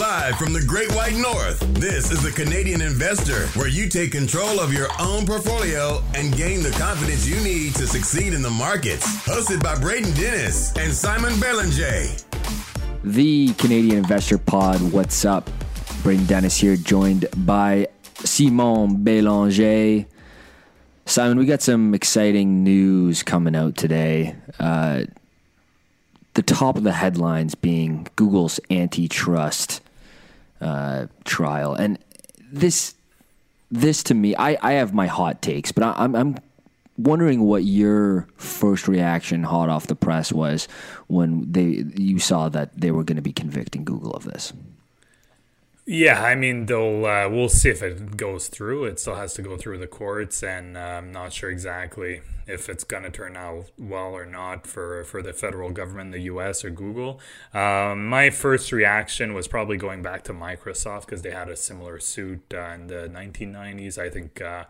Live from the Great White North, this is the Canadian Investor, where you take control of your own portfolio and gain the confidence you need to succeed in the markets. Hosted by Braden Dennis and Simon Belanger. The Canadian Investor Pod. What's up? Braden Dennis here, joined by Simon Belanger. Simon, we got some exciting news coming out today. Uh, the top of the headlines being Google's antitrust uh, trial, and this this to me, I, I have my hot takes, but I, I'm I'm wondering what your first reaction, hot off the press, was when they you saw that they were going to be convicting Google of this. Yeah, I mean, they'll uh, we'll see if it goes through. It still has to go through the courts, and uh, I'm not sure exactly if it's going to turn out well or not for for the federal government, the U.S. or Google. Um, my first reaction was probably going back to Microsoft because they had a similar suit uh, in the 1990s. I think uh,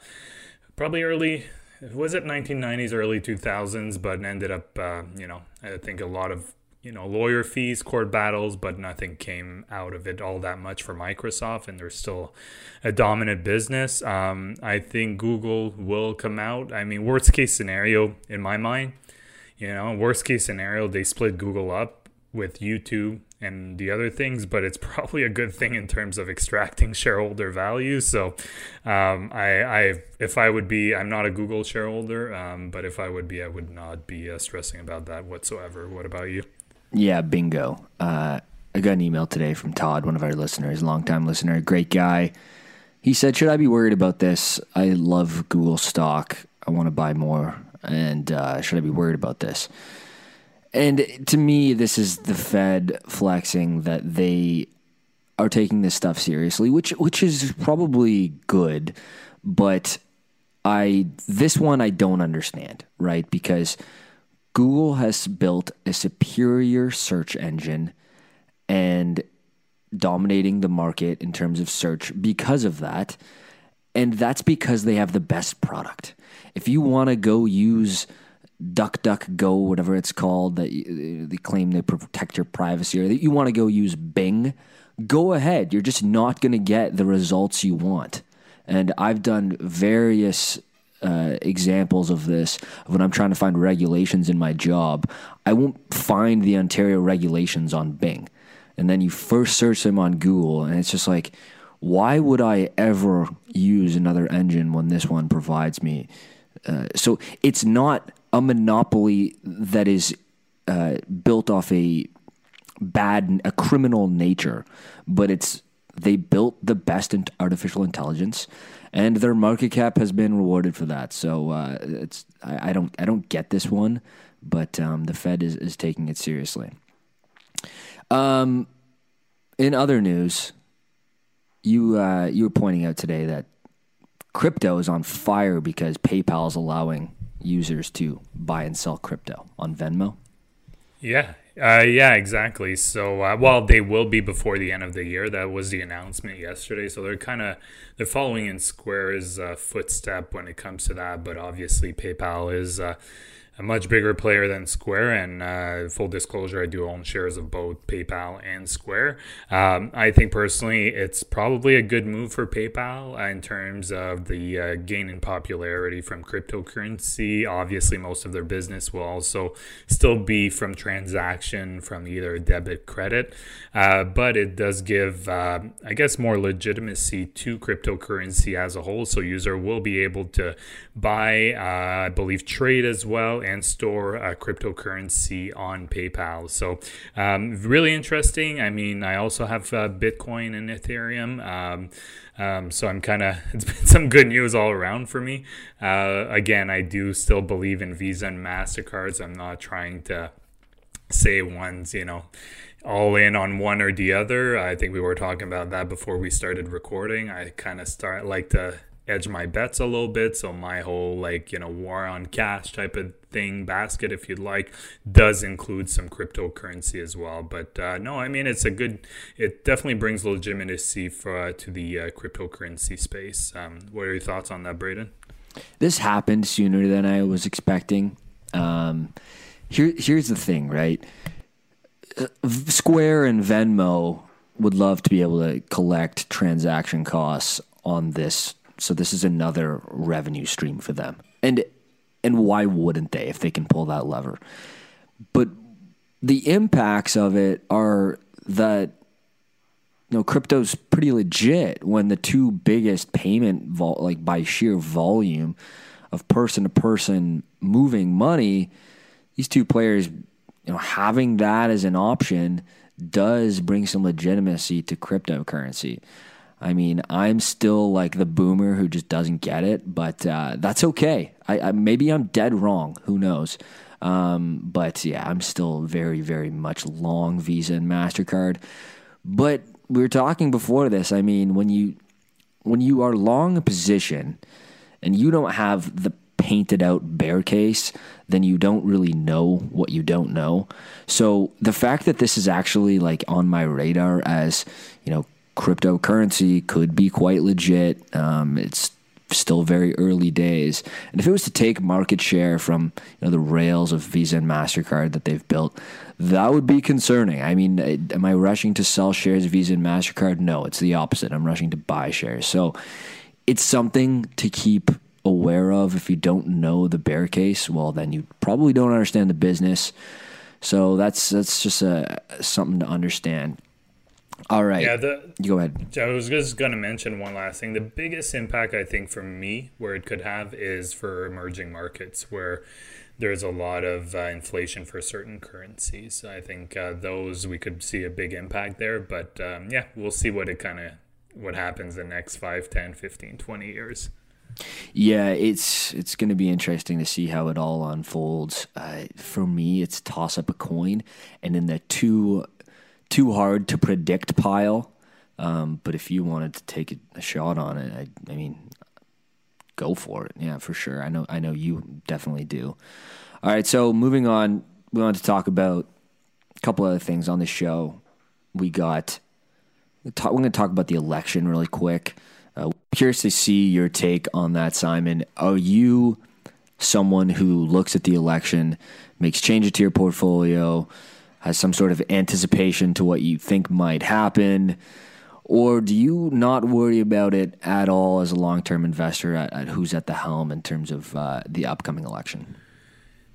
probably early was it 1990s, early 2000s, but ended up, uh, you know, I think a lot of you know lawyer fees court battles but nothing came out of it all that much for microsoft and they're still a dominant business. Um, i think google will come out. I mean worst case scenario in my mind you know worst case scenario they split google up with youtube and the other things but it's probably a good thing in terms of extracting shareholder value. So um, I, I if i would be i'm not a google shareholder um, but if i would be i would not be uh, stressing about that whatsoever. What about you yeah, bingo. Uh, I got an email today from Todd, one of our listeners, longtime listener, great guy. He said, Should I be worried about this? I love Google stock. I want to buy more. And uh, should I be worried about this? And to me, this is the Fed flexing that they are taking this stuff seriously, which which is probably good, but I this one I don't understand, right? Because Google has built a superior search engine and dominating the market in terms of search because of that. And that's because they have the best product. If you want to go use DuckDuckGo, whatever it's called, that they claim they protect your privacy, or that you want to go use Bing, go ahead. You're just not going to get the results you want. And I've done various uh, examples of this of when I'm trying to find regulations in my job. I won't find the Ontario regulations on Bing. And then you first search them on Google, and it's just like, why would I ever use another engine when this one provides me? Uh, so it's not a monopoly that is uh, built off a bad, a criminal nature, but it's they built the best in artificial intelligence and their market cap has been rewarded for that. So uh, it's I, I, don't I don't get this one, but um, the Fed is, is taking it seriously. Um, in other news, you uh, you were pointing out today that crypto is on fire because PayPal is allowing users to buy and sell crypto on Venmo. Yeah, uh, yeah, exactly. So, uh, well, they will be before the end of the year. That was the announcement yesterday. So they're kind of they're following in Square's uh, footstep when it comes to that. But obviously, PayPal is uh, a much bigger player than Square. And uh, full disclosure, I do own shares of both PayPal and Square. Um, I think personally, it's probably a good move for PayPal in terms of the uh, gain in popularity from cryptocurrency. Obviously, most of their business will also still be from transaction from either debit credit, uh, but it does give, uh, I guess, more legitimacy to cryptocurrency as a whole. So user will be able to buy, uh, I believe, trade as well and store uh, cryptocurrency on PayPal. So, um, really interesting. I mean, I also have uh, Bitcoin and Ethereum. Um, um, so I'm kind of it's been some good news all around for me. Uh, again, I do still believe in Visa and Mastercards. I'm not trying to say one's you know all in on one or the other. I think we were talking about that before we started recording. I kind of start like to edge my bets a little bit. So my whole like, you know, war on cash type of thing basket, if you'd like, does include some cryptocurrency as well. But uh, no, I mean, it's a good, it definitely brings legitimacy for, uh, to the uh, cryptocurrency space. Um, what are your thoughts on that, Braden? This happened sooner than I was expecting. Um, here, here's the thing, right? Uh, Square and Venmo would love to be able to collect transaction costs on this. So this is another revenue stream for them. And and why wouldn't they if they can pull that lever? But the impacts of it are that you know crypto's pretty legit when the two biggest payment vol- like by sheer volume of person to person moving money these two players you know having that as an option does bring some legitimacy to cryptocurrency I mean, I'm still like the boomer who just doesn't get it, but uh, that's okay. I, I, maybe I'm dead wrong. Who knows? Um, but yeah, I'm still very, very much long Visa and Mastercard. But we were talking before this. I mean, when you when you are long a position and you don't have the painted out bear case, then you don't really know what you don't know. So the fact that this is actually like on my radar as you know cryptocurrency could be quite legit. Um, it's still very early days. And if it was to take market share from you know the rails of Visa and Mastercard that they've built, that would be concerning. I mean, am I rushing to sell shares of Visa and Mastercard? No, it's the opposite. I'm rushing to buy shares. So it's something to keep aware of. If you don't know the bear case, well, then you probably don't understand the business. So that's that's just a something to understand. All right. Yeah, the, you go ahead. I was just going to mention one last thing. The biggest impact I think for me, where it could have, is for emerging markets, where there's a lot of uh, inflation for certain currencies. I think uh, those we could see a big impact there. But um, yeah, we'll see what it kind of what happens the next 5, 10, 15, 20 years. Yeah, it's it's going to be interesting to see how it all unfolds. Uh, for me, it's toss up a coin, and in the two too hard to predict pile. Um, but if you wanted to take a, shot on it, I, I, mean, go for it. Yeah, for sure. I know. I know you definitely do. All right. So moving on, we want to talk about a couple other things on the show. We got. We're going to talk about the election really quick. Uh, curious to see your take on that, Simon. Are you someone who looks at the election, makes changes to your portfolio? Has some sort of anticipation to what you think might happen? Or do you not worry about it at all as a long term investor at, at, who's at the helm in terms of uh, the upcoming election?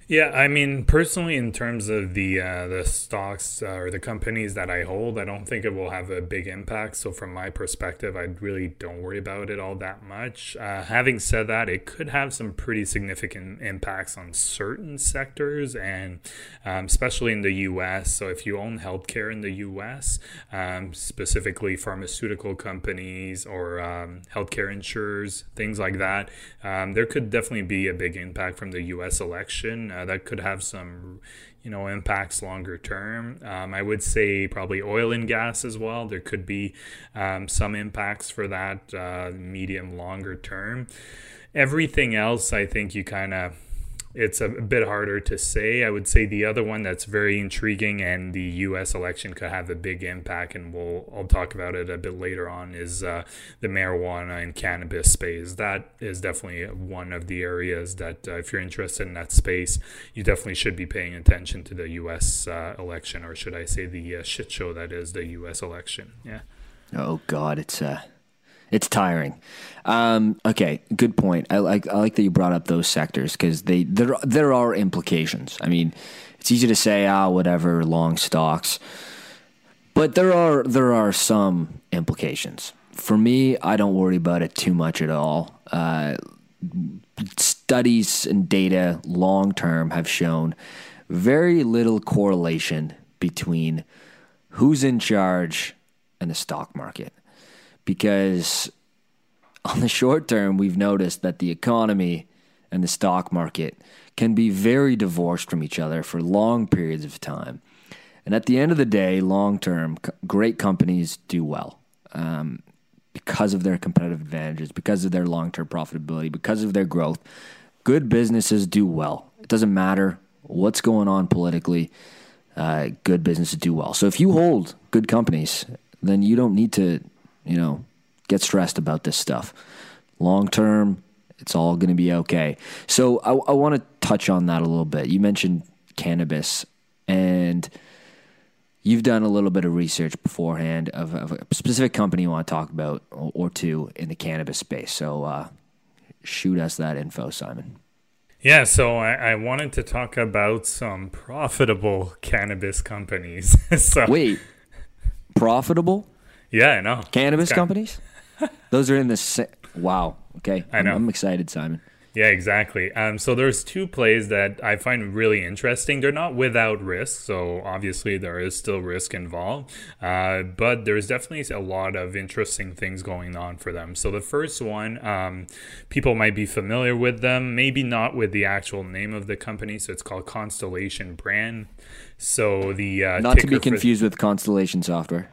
Yeah, I mean, personally, in terms of the uh, the stocks uh, or the companies that I hold, I don't think it will have a big impact. So, from my perspective, I really don't worry about it all that much. Uh, having said that, it could have some pretty significant impacts on certain sectors, and um, especially in the U.S. So, if you own healthcare in the U.S., um, specifically pharmaceutical companies or um, healthcare insurers, things like that, um, there could definitely be a big impact from the U.S. election uh, that could have some you know impacts longer term. Um, i would say probably oil and gas as well. There could be um, some impacts for that uh, medium longer term. Everything else i think you kind of it's a bit harder to say. I would say the other one that's very intriguing and the U.S. election could have a big impact, and we'll I'll talk about it a bit later on. Is uh, the marijuana and cannabis space? That is definitely one of the areas that uh, if you're interested in that space, you definitely should be paying attention to the U.S. Uh, election, or should I say the uh, shit show that is the U.S. election? Yeah. Oh God, it's uh it's tiring. Um, okay, good point. I like I like that you brought up those sectors because they there there are implications. I mean, it's easy to say ah whatever long stocks, but there are there are some implications. For me, I don't worry about it too much at all. Uh, studies and data long term have shown very little correlation between who's in charge and the stock market because on the short term, we've noticed that the economy and the stock market can be very divorced from each other for long periods of time. And at the end of the day, long term, great companies do well um, because of their competitive advantages, because of their long term profitability, because of their growth. Good businesses do well. It doesn't matter what's going on politically, uh, good businesses do well. So if you hold good companies, then you don't need to you know, get stressed about this stuff. Long term, it's all going to be okay. So I, I want to touch on that a little bit. You mentioned cannabis, and you've done a little bit of research beforehand of, of a specific company you want to talk about or, or two in the cannabis space. So uh, shoot us that info, Simon. Yeah, so I, I, wanted to talk about some profitable cannabis companies. so, Wait, profitable? Yeah, I know. Cannabis companies? Those are in the. Sa- wow. Okay. I know. I'm, I'm excited, Simon. Yeah, exactly. Um, so there's two plays that I find really interesting. They're not without risk, so obviously there is still risk involved, uh, but there's definitely a lot of interesting things going on for them. So the first one, um, people might be familiar with them, maybe not with the actual name of the company. So it's called Constellation Brand. So the uh, not to be confused with Constellation Software.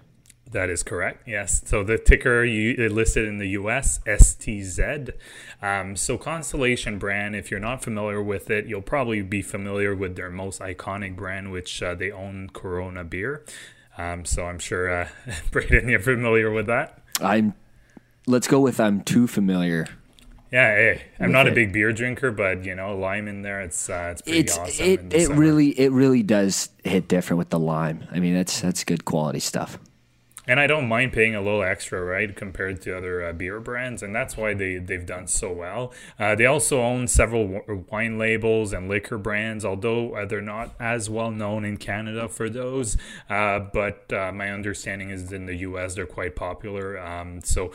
That is correct. Yes. So the ticker you listed in the US STZ. Um, so Constellation brand, if you're not familiar with it, you'll probably be familiar with their most iconic brand, which uh, they own Corona beer. Um, so I'm sure, uh, Braden, you're familiar with that. I'm. Let's go with I'm too familiar. Yeah, hey, I'm not it. a big beer drinker, but you know, lime in there, it's uh, it's pretty it's, awesome. It it really it really does hit different with the lime. I mean, that's that's good quality stuff. And I don't mind paying a little extra, right, compared to other uh, beer brands, and that's why they they've done so well. Uh, they also own several w- wine labels and liquor brands, although uh, they're not as well known in Canada for those. Uh, but uh, my understanding is in the U.S. they're quite popular. Um, so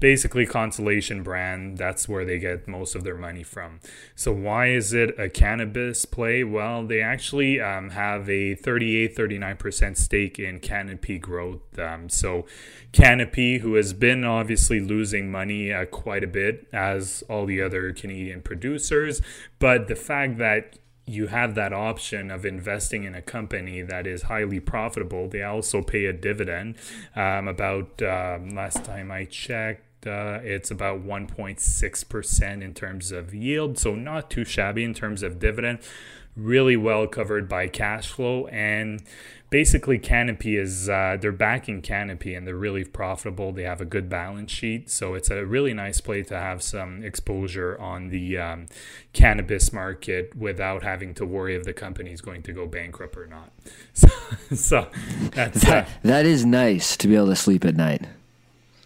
basically constellation brand that's where they get most of their money from. So why is it a cannabis play? Well they actually um, have a 38 39% stake in canopy growth um, so canopy who has been obviously losing money uh, quite a bit as all the other canadian producers but the fact that you have that option of investing in a company that is highly profitable. They also pay a dividend. Um, about um, last time I checked, uh, it's about 1.6% in terms of yield. So, not too shabby in terms of dividend. Really well covered by cash flow. And basically canopy is uh, they're backing canopy and they're really profitable. They have a good balance sheet. So it's a really nice play to have some exposure on the um, cannabis market without having to worry if the company is going to go bankrupt or not. So, so that's that, uh, that is nice to be able to sleep at night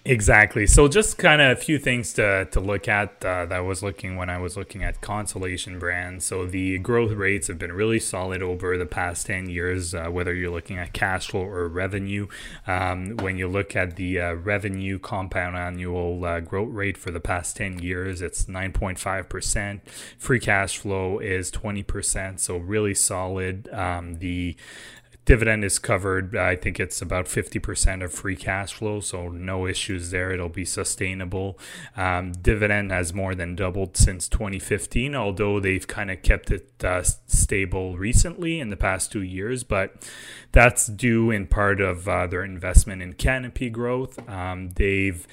Exactly. So just kind of a few things to, to look at uh, that I was looking when I was looking at Constellation brands. So the growth rates have been really solid over the past 10 years, uh, whether you're looking at cash flow or revenue. Um, when you look at the uh, revenue compound annual uh, growth rate for the past 10 years, it's 9.5%. Free cash flow is 20%. So really solid. Um, the dividend is covered. I think it's about 50% of free cash flow, so no issues there. It'll be sustainable. Um, dividend has more than doubled since 2015, although they've kind of kept it uh, stable recently in the past two years, but that's due in part of uh, their investment in canopy growth. Um, they've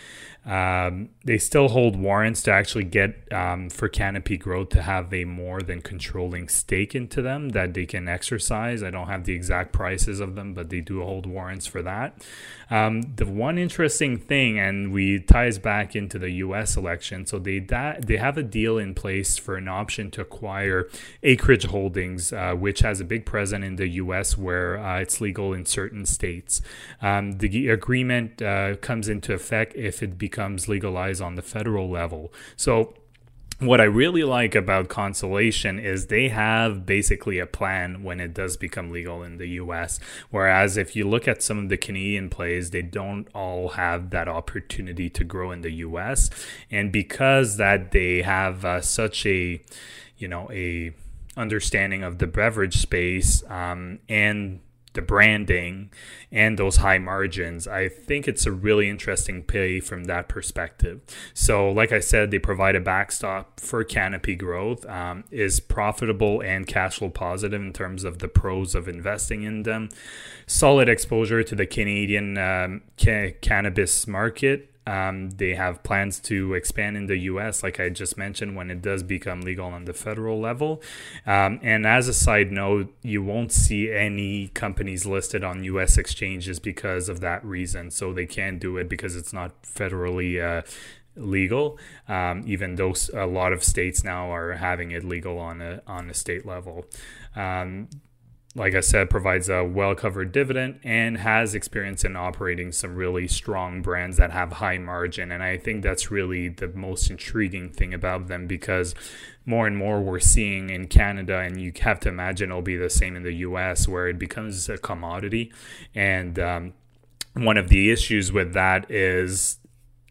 um, they still hold warrants to actually get um, for Canopy Growth to have a more than controlling stake into them that they can exercise. I don't have the exact prices of them, but they do hold warrants for that. Um, the one interesting thing, and we ties back into the U.S. election, so they da- they have a deal in place for an option to acquire Acreage Holdings, uh, which has a big presence in the U.S. where uh, it's legal in certain states. Um, the agreement uh, comes into effect if it becomes legalized on the federal level. So what I really like about Constellation is they have basically a plan when it does become legal in the US. Whereas if you look at some of the Canadian plays, they don't all have that opportunity to grow in the US. And because that they have uh, such a, you know, a understanding of the beverage space um, and the branding and those high margins, I think it's a really interesting play from that perspective. So, like I said, they provide a backstop for canopy growth, um, is profitable and cash flow positive in terms of the pros of investing in them. Solid exposure to the Canadian um, ca- cannabis market um, they have plans to expand in the US, like I just mentioned, when it does become legal on the federal level. Um, and as a side note, you won't see any companies listed on US exchanges because of that reason. So they can't do it because it's not federally. Uh, legal um, even though a lot of states now are having it legal on a on a state level um, like I said, provides a well covered dividend and has experience in operating some really strong brands that have high margin. And I think that's really the most intriguing thing about them because more and more we're seeing in Canada, and you have to imagine it'll be the same in the US, where it becomes a commodity. And um, one of the issues with that is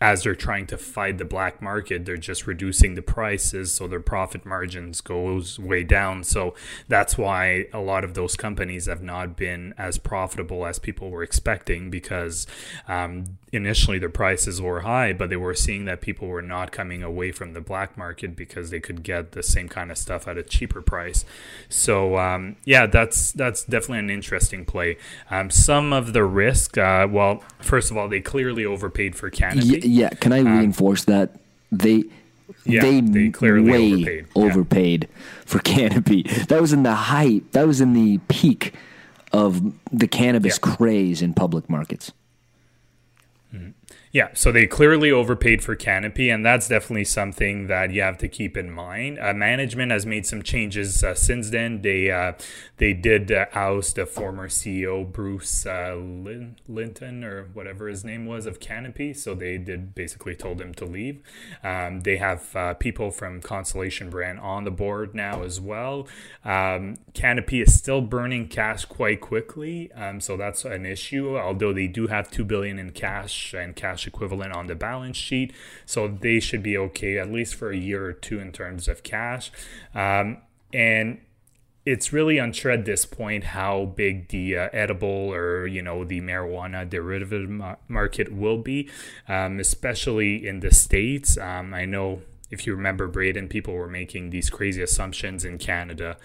as they're trying to fight the black market, they're just reducing the prices, so their profit margins goes way down. So that's why a lot of those companies have not been as profitable as people were expecting because um, initially their prices were high, but they were seeing that people were not coming away from the black market because they could get the same kind of stuff at a cheaper price. So um, yeah, that's that's definitely an interesting play. Um, some of the risk, uh, well, first of all, they clearly overpaid for. Yeah, can I um, reinforce that they yeah, they, they clearly way overpaid, overpaid yeah. for Canopy. That was in the height. That was in the peak of the cannabis yeah. craze in public markets. Mm-hmm. Yeah, so they clearly overpaid for Canopy, and that's definitely something that you have to keep in mind. Uh, management has made some changes uh, since then. They uh, they did uh, oust the former CEO Bruce uh, Lin- Linton or whatever his name was of Canopy, so they did basically told him to leave. Um, they have uh, people from Constellation Brand on the board now as well. Um, Canopy is still burning cash quite quickly, um, so that's an issue. Although they do have two billion in cash and cash equivalent on the balance sheet. So they should be okay at least for a year or two in terms of cash. Um, and it's really unsure at this point how big the uh, edible or you know the marijuana derivative market will be, um, especially in the states. Um, I know if you remember, Braden, people were making these crazy assumptions in Canada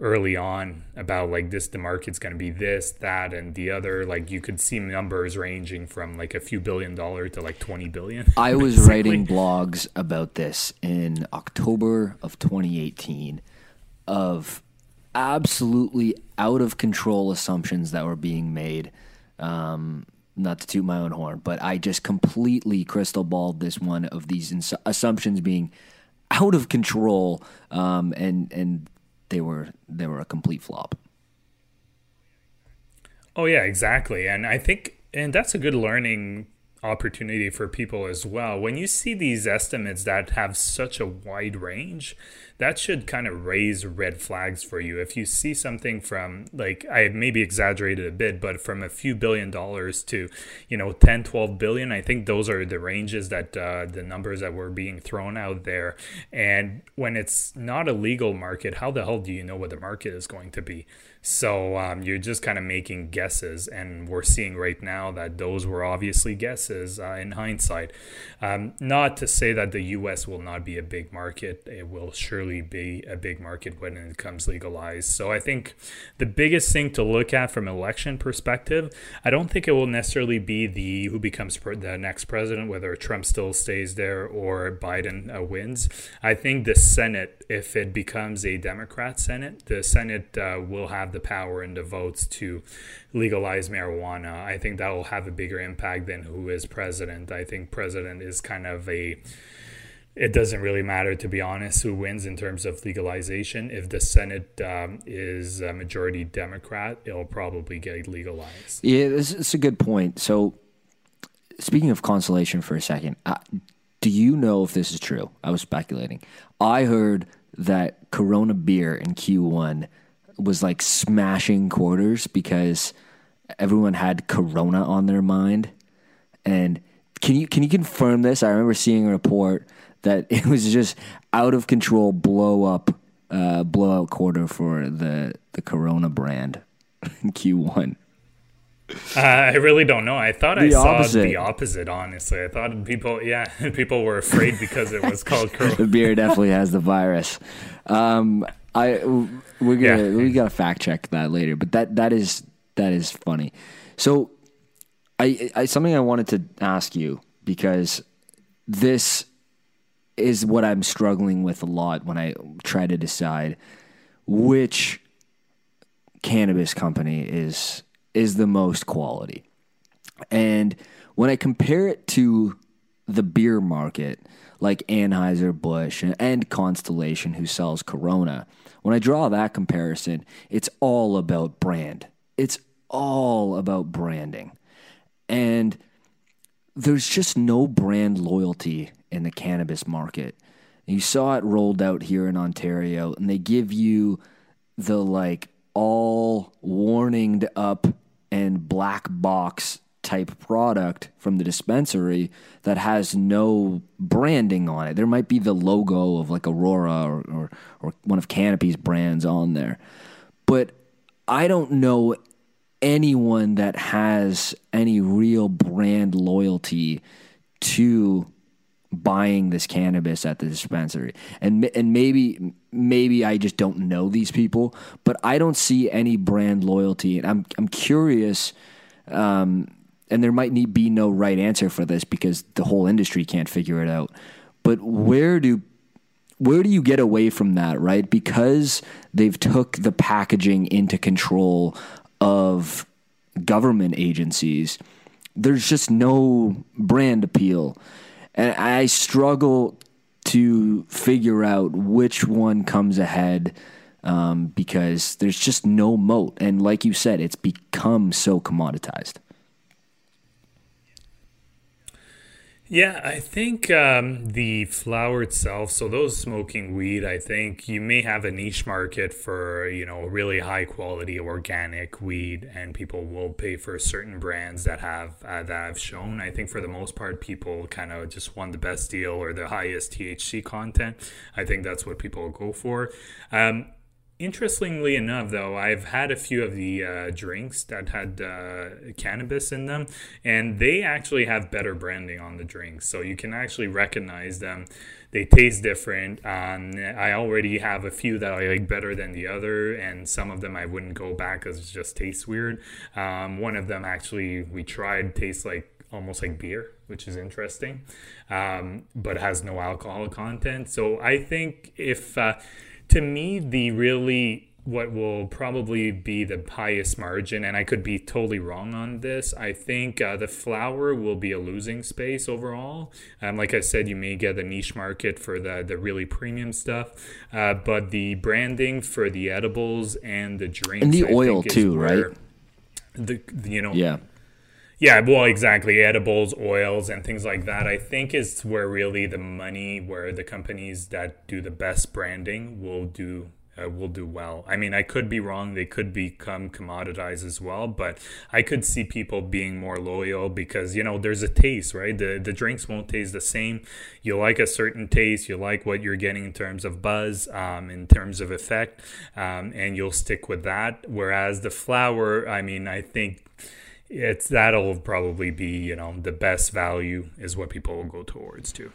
early on about like this the market's going to be this that and the other like you could see numbers ranging from like a few billion dollar to like 20 billion i was writing blogs about this in october of 2018 of absolutely out of control assumptions that were being made. Um, not to toot my own horn but i just completely crystal balled this one of these ins- assumptions being out of control um, and and they were they were a complete flop. Oh yeah, exactly. And I think and that's a good learning opportunity for people as well. When you see these estimates that have such a wide range, that should kind of raise red flags for you. If you see something from like I maybe exaggerated a bit, but from a few billion dollars to, you know, 10, 12 billion, I think those are the ranges that uh, the numbers that were being thrown out there. And when it's not a legal market, how the hell do you know what the market is going to be? So um, you're just kind of making guesses, and we're seeing right now that those were obviously guesses uh, in hindsight. Um, not to say that the U.S. will not be a big market; it will surely be a big market when it comes legalized. So I think the biggest thing to look at from election perspective, I don't think it will necessarily be the who becomes the next president, whether Trump still stays there or Biden uh, wins. I think the Senate, if it becomes a Democrat Senate, the Senate uh, will have the power and the votes to legalize marijuana. I think that will have a bigger impact than who is president. I think president is kind of a it doesn't really matter to be honest who wins in terms of legalization. If the senate um, is a majority democrat it'll probably get legalized. Yeah this is a good point. So speaking of Constellation for a second uh, do you know if this is true? I was speculating. I heard that corona beer in q1 was like smashing quarters because everyone had Corona on their mind. And can you can you confirm this? I remember seeing a report that it was just out of control blow up uh, blowout quarter for the the Corona brand in Q1. Uh, I really don't know. I thought the I saw opposite. the opposite. Honestly, I thought people, yeah, people were afraid because it was called Corona. the beer definitely has the virus. Um, I we're gonna yeah. we gotta fact check that later, but that that is that is funny. So, I, I something I wanted to ask you because this is what I'm struggling with a lot when I try to decide which cannabis company is is the most quality. And when I compare it to the beer market, like Anheuser-Busch and Constellation, who sells Corona. When I draw that comparison, it's all about brand. It's all about branding. And there's just no brand loyalty in the cannabis market. You saw it rolled out here in Ontario, and they give you the like all warninged up and black box type product from the dispensary that has no branding on it. There might be the logo of like Aurora or, or, or one of Canopy's brands on there. But I don't know anyone that has any real brand loyalty to buying this cannabis at the dispensary. And and maybe maybe I just don't know these people, but I don't see any brand loyalty. And I'm I'm curious. Um, and there might need be no right answer for this because the whole industry can't figure it out. But where do where do you get away from that, right? Because they've took the packaging into control of government agencies. There's just no brand appeal. And I struggle to figure out which one comes ahead um, because there's just no moat. And like you said, it's become so commoditized. Yeah, I think um, the flower itself, so those smoking weed, I think you may have a niche market for, you know, really high quality organic weed, and people will pay for certain brands that have uh, that have shown. I think for the most part, people kind of just want the best deal or the highest THC content. I think that's what people go for. Um, Interestingly enough, though, I've had a few of the uh, drinks that had uh, cannabis in them, and they actually have better branding on the drinks. So you can actually recognize them. They taste different. Um, I already have a few that I like better than the other, and some of them I wouldn't go back because it just tastes weird. Um, one of them actually we tried tastes like almost like beer, which is interesting, um, but has no alcohol content. So I think if uh, to me, the really what will probably be the highest margin, and I could be totally wrong on this. I think uh, the flower will be a losing space overall. Um, like I said, you may get a niche market for the the really premium stuff, uh, but the branding for the edibles and the drinks and the I oil too, right? The you know yeah. Yeah, well, exactly. Edibles, oils, and things like that. I think is where really the money, where the companies that do the best branding will do uh, will do well. I mean, I could be wrong. They could become commoditized as well, but I could see people being more loyal because you know there's a taste, right? The the drinks won't taste the same. You like a certain taste. You like what you're getting in terms of buzz, um, in terms of effect, um, and you'll stick with that. Whereas the flower, I mean, I think it's that'll probably be you know the best value is what people will go towards too.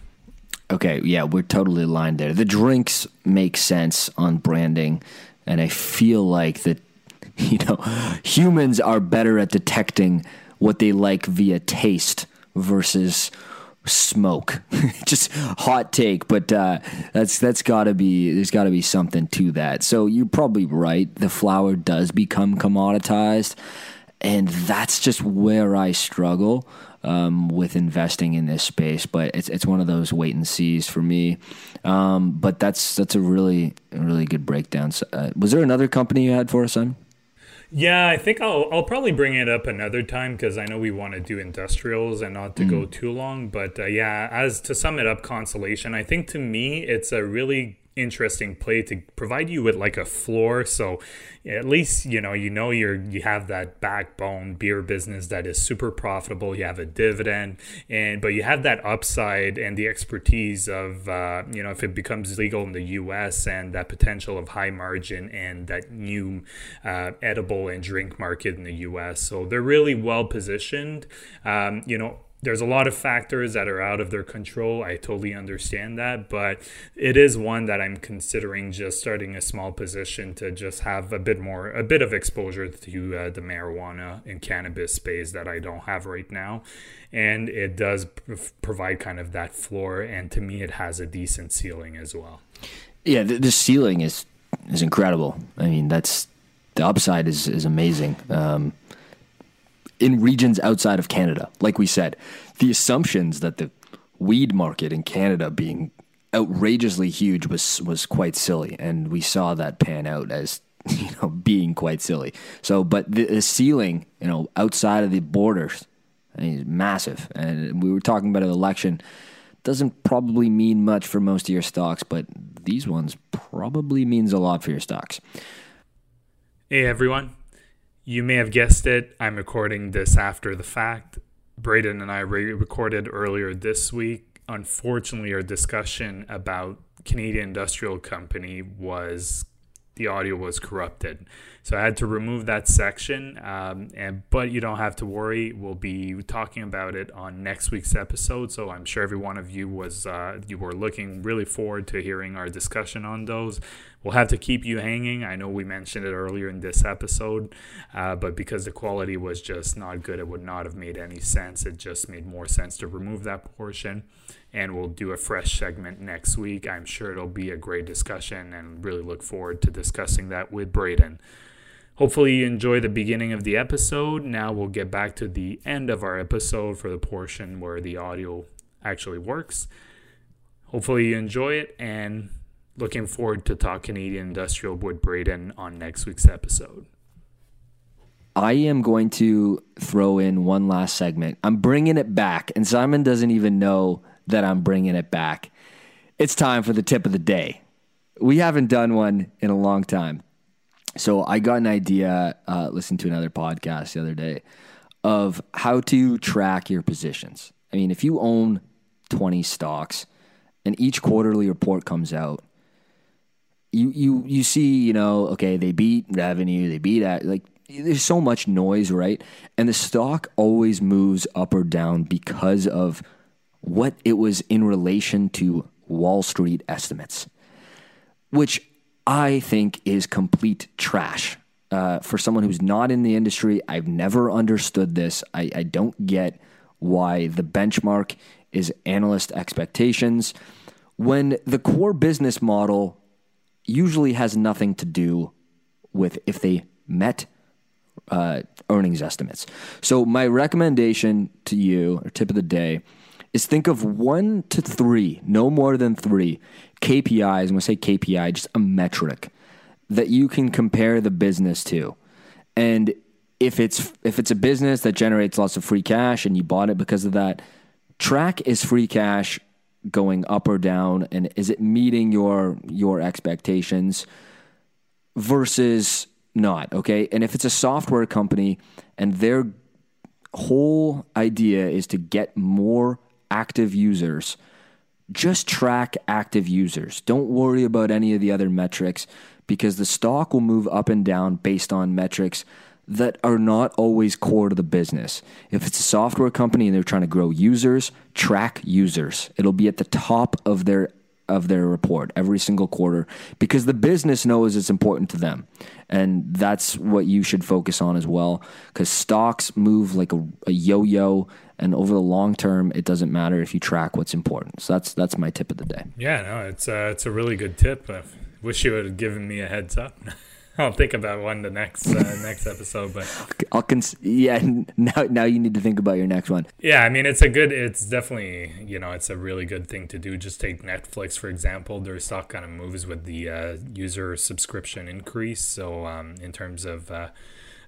Okay, yeah, we're totally aligned there. The drinks make sense on branding, and I feel like that you know humans are better at detecting what they like via taste versus smoke. Just hot take, but uh, that's that's got to be there's got to be something to that. So you're probably right. The flower does become commoditized, and that's just where I struggle um, with investing in this space. But it's it's one of those wait and sees for me. Um, but that's that's a really really good breakdown. So, uh, was there another company you had for us, Simon? Yeah, I think I'll I'll probably bring it up another time because I know we want to do industrials and not to mm. go too long. But uh, yeah, as to sum it up, Constellation. I think to me it's a really interesting play to provide you with like a floor. So at least you know you know you're you have that backbone beer business that is super profitable. You have a dividend and but you have that upside and the expertise of uh, you know if it becomes legal in the us and that potential of high margin and that new uh, edible and drink market in the us so they're really well positioned. Um, you know there's a lot of factors that are out of their control. I totally understand that, but it is one that I'm considering just starting a small position to just have a bit more, a bit of exposure to uh, the marijuana and cannabis space that I don't have right now. And it does provide kind of that floor, and to me, it has a decent ceiling as well. Yeah, the, the ceiling is is incredible. I mean, that's the upside is is amazing. Um, in regions outside of Canada. Like we said, the assumptions that the weed market in Canada being outrageously huge was was quite silly, and we saw that pan out as you know being quite silly. So, but the, the ceiling, you know, outside of the borders, I mean, is massive. And we were talking about an election. Doesn't probably mean much for most of your stocks, but these ones probably means a lot for your stocks. Hey everyone, you may have guessed it. I'm recording this after the fact. Braden and I re- recorded earlier this week. Unfortunately, our discussion about Canadian Industrial Company was the audio was corrupted. So I had to remove that section. Um, and but you don't have to worry. We'll be talking about it on next week's episode. So I'm sure every one of you was uh, you were looking really forward to hearing our discussion on those. We'll have to keep you hanging. I know we mentioned it earlier in this episode, uh, but because the quality was just not good, it would not have made any sense. It just made more sense to remove that portion and we'll do a fresh segment next week. I'm sure it'll be a great discussion and really look forward to discussing that with Braden. Hopefully, you enjoy the beginning of the episode. Now, we'll get back to the end of our episode for the portion where the audio actually works. Hopefully, you enjoy it and looking forward to talk Canadian Industrial with Braden on next week's episode. I am going to throw in one last segment. I'm bringing it back, and Simon doesn't even know that I'm bringing it back. It's time for the tip of the day. We haven't done one in a long time. So I got an idea, uh, to another podcast the other day, of how to track your positions. I mean, if you own 20 stocks and each quarterly report comes out, you you you see, you know, okay, they beat revenue, they beat at like there's so much noise, right? And the stock always moves up or down because of what it was in relation to Wall Street estimates, which I think is complete trash. Uh, for someone who's not in the industry, I've never understood this. I, I don't get why the benchmark is analyst expectations when the core business model usually has nothing to do with if they met uh, earnings estimates. So, my recommendation to you, or tip of the day, is think of one to three, no more than three KPIs. And when I say KPI, just a metric that you can compare the business to. And if it's if it's a business that generates lots of free cash and you bought it because of that, track is free cash going up or down and is it meeting your your expectations versus not, okay? And if it's a software company and their whole idea is to get more active users. Just track active users. Don't worry about any of the other metrics because the stock will move up and down based on metrics that are not always core to the business. If it's a software company and they're trying to grow users, track users. It'll be at the top of their of their report every single quarter because the business knows it's important to them. And that's what you should focus on as well because stocks move like a, a yo yo. And over the long term, it doesn't matter if you track what's important. So that's that's my tip of the day. Yeah, no, it's uh, it's a really good tip. I wish you would have given me a heads up. I'll think about one the next uh, next episode, but I'll cons- yeah. Now now you need to think about your next one. Yeah, I mean it's a good. It's definitely you know it's a really good thing to do. Just take Netflix for example. Their stock kind of moves with the uh, user subscription increase. So um, in terms of uh,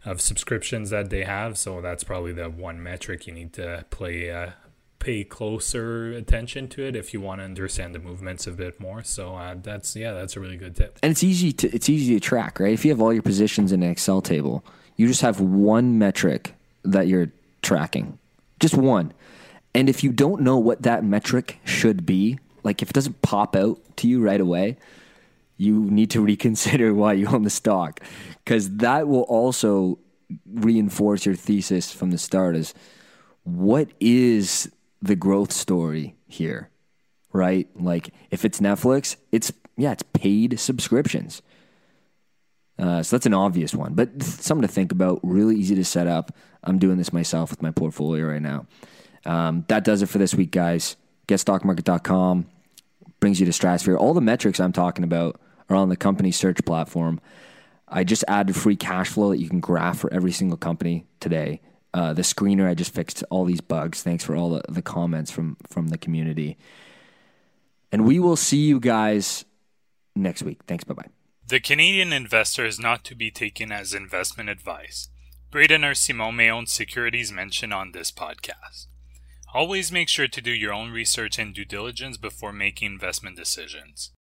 of subscriptions that they have, so that's probably the one metric you need to play uh, pay closer attention to it if you want to understand the movements a bit more. So uh, that's yeah, that's a really good tip. And it's easy to it's easy to track, right? If you have all your positions in an Excel table, you just have one metric that you're tracking, just one. And if you don't know what that metric should be, like if it doesn't pop out to you right away, you need to reconsider why you own the stock because that will also reinforce your thesis from the start is what is the growth story here, right? Like if it's Netflix, it's yeah, it's paid subscriptions. Uh, so that's an obvious one, but something to think about. Really easy to set up. I'm doing this myself with my portfolio right now. Um, that does it for this week, guys. GetStockMarket.com brings you to Stratosphere. All the metrics I'm talking about are on the company search platform. I just added free cash flow that you can graph for every single company today Uh, the screener, I just fixed all these bugs. Thanks for all the, the comments from from the community. And we will see you guys next week. Thanks. Bye bye. The Canadian investor is not to be taken as investment advice. Braden or Simon may own securities mentioned on this podcast. Always make sure to do your own research and due diligence before making investment decisions.